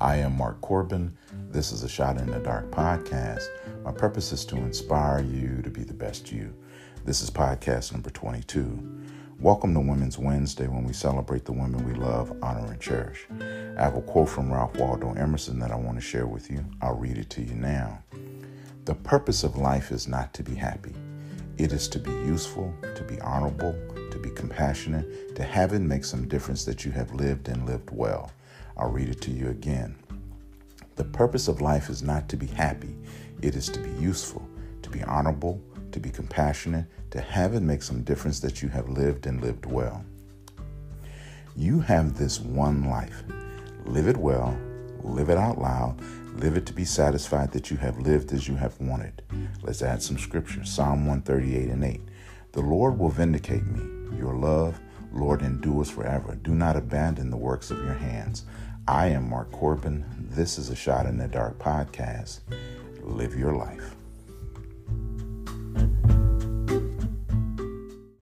I am Mark Corbin. This is a Shot in the Dark podcast. My purpose is to inspire you to be the best you. This is podcast number 22. Welcome to Women's Wednesday when we celebrate the women we love, honor, and cherish. I have a quote from Ralph Waldo Emerson that I want to share with you. I'll read it to you now. The purpose of life is not to be happy, it is to be useful, to be honorable, to be compassionate, to have and make some difference that you have lived and lived well. I'll read it to you again. The purpose of life is not to be happy, it is to be useful, to be honorable, to be compassionate, to have it make some difference that you have lived and lived well. You have this one life. Live it well, live it out loud, live it to be satisfied that you have lived as you have wanted. Let's add some scripture Psalm 138 and 8. The Lord will vindicate me. Your love, Lord, endures forever. Do not abandon the works of your hands. I am Mark Corbin. This is a Shot in the Dark podcast. Live your life.